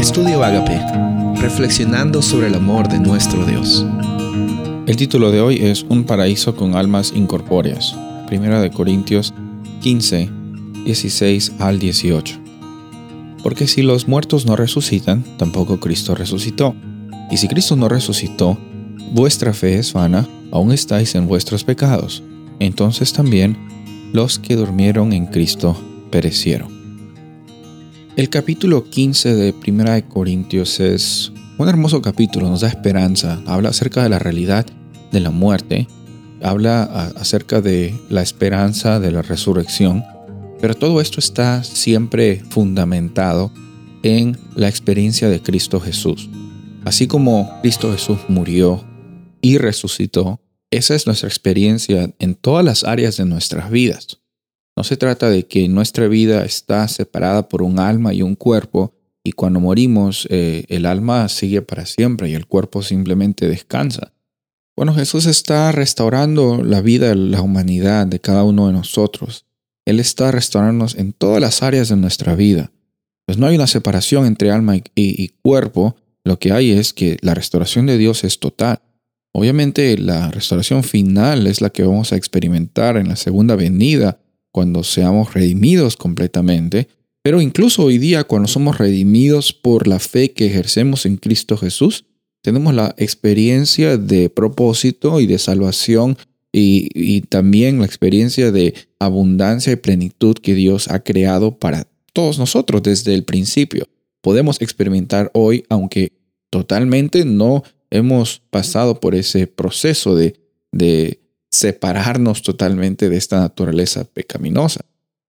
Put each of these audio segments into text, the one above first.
Estudio Agape, reflexionando sobre el amor de nuestro Dios. El título de hoy es Un paraíso con almas incorpóreas. Primera de Corintios 15, 16 al 18. Porque si los muertos no resucitan, tampoco Cristo resucitó. Y si Cristo no resucitó, vuestra fe es vana, aún estáis en vuestros pecados. Entonces también los que durmieron en Cristo perecieron. El capítulo 15 de Primera de Corintios es un hermoso capítulo, nos da esperanza, habla acerca de la realidad de la muerte, habla acerca de la esperanza de la resurrección, pero todo esto está siempre fundamentado en la experiencia de Cristo Jesús. Así como Cristo Jesús murió y resucitó, esa es nuestra experiencia en todas las áreas de nuestras vidas. No se trata de que nuestra vida está separada por un alma y un cuerpo y cuando morimos eh, el alma sigue para siempre y el cuerpo simplemente descansa. Bueno, Jesús está restaurando la vida de la humanidad, de cada uno de nosotros. Él está restaurándonos en todas las áreas de nuestra vida. Pues no hay una separación entre alma y cuerpo, lo que hay es que la restauración de Dios es total. Obviamente la restauración final es la que vamos a experimentar en la segunda venida, cuando seamos redimidos completamente, pero incluso hoy día cuando somos redimidos por la fe que ejercemos en Cristo Jesús, tenemos la experiencia de propósito y de salvación y, también la experiencia de abundancia y plenitud que Dios ha creado para todos nosotros desde el principio. Podemos experimentar hoy, aunque totalmente no hemos pasado por ese proceso de, de separarnos totalmente de esta naturaleza pecaminosa.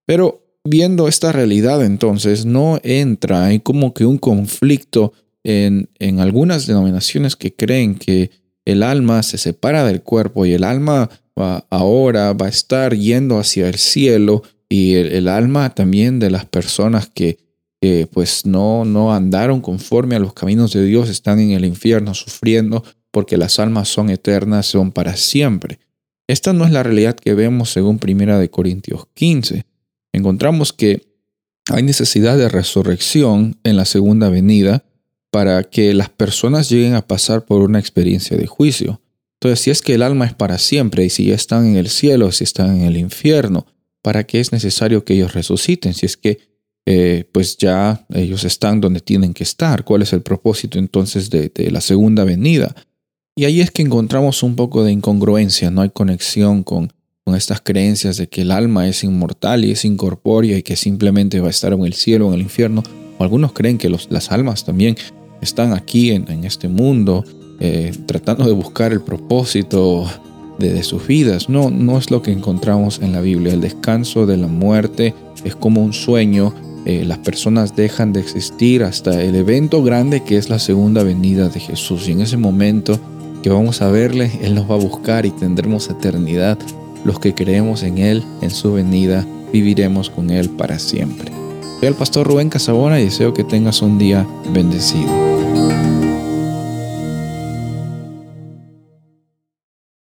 Pero viendo esta realidad entonces no entra en como que un conflicto en, en algunas denominaciones que creen que el alma se separa del cuerpo y el alma va, ahora va a estar yendo hacia el cielo y el, alma también de las personas que, que pues no, no andaron conforme a los caminos de Dios están en el infierno sufriendo porque las almas son eternas, son para siempre. Esta no es la realidad que vemos según Primera de Corintios 15. Encontramos que hay necesidad de resurrección en la segunda venida para que las personas lleguen a pasar por una experiencia de juicio. Entonces, si es que el alma es para siempre y si ya están en el cielo, si están en el infierno, ¿para qué es necesario que ellos resuciten? Si es que eh, pues ya ellos están donde tienen que estar. ¿Cuál es el propósito entonces de la segunda venida? Y ahí es que encontramos un poco de incongruencia, no hay conexión con, con estas creencias de que el alma es inmortal y es incorpórea y que simplemente va a estar en el cielo o en el infierno. O algunos creen que los, las almas también están aquí en, en este mundo eh, tratando de buscar el propósito de, sus vidas. No, no es lo que encontramos en la Biblia. El descanso de la muerte es como un sueño. Eh, las personas dejan de existir hasta el evento grande que es la segunda venida de Jesús. Y en ese momento que vamos a verle, Él nos va a buscar y tendremos eternidad. Los que creemos en Él, en su venida, viviremos con Él para siempre. Soy el pastor Rubén Casabona y deseo que tengas un día bendecido.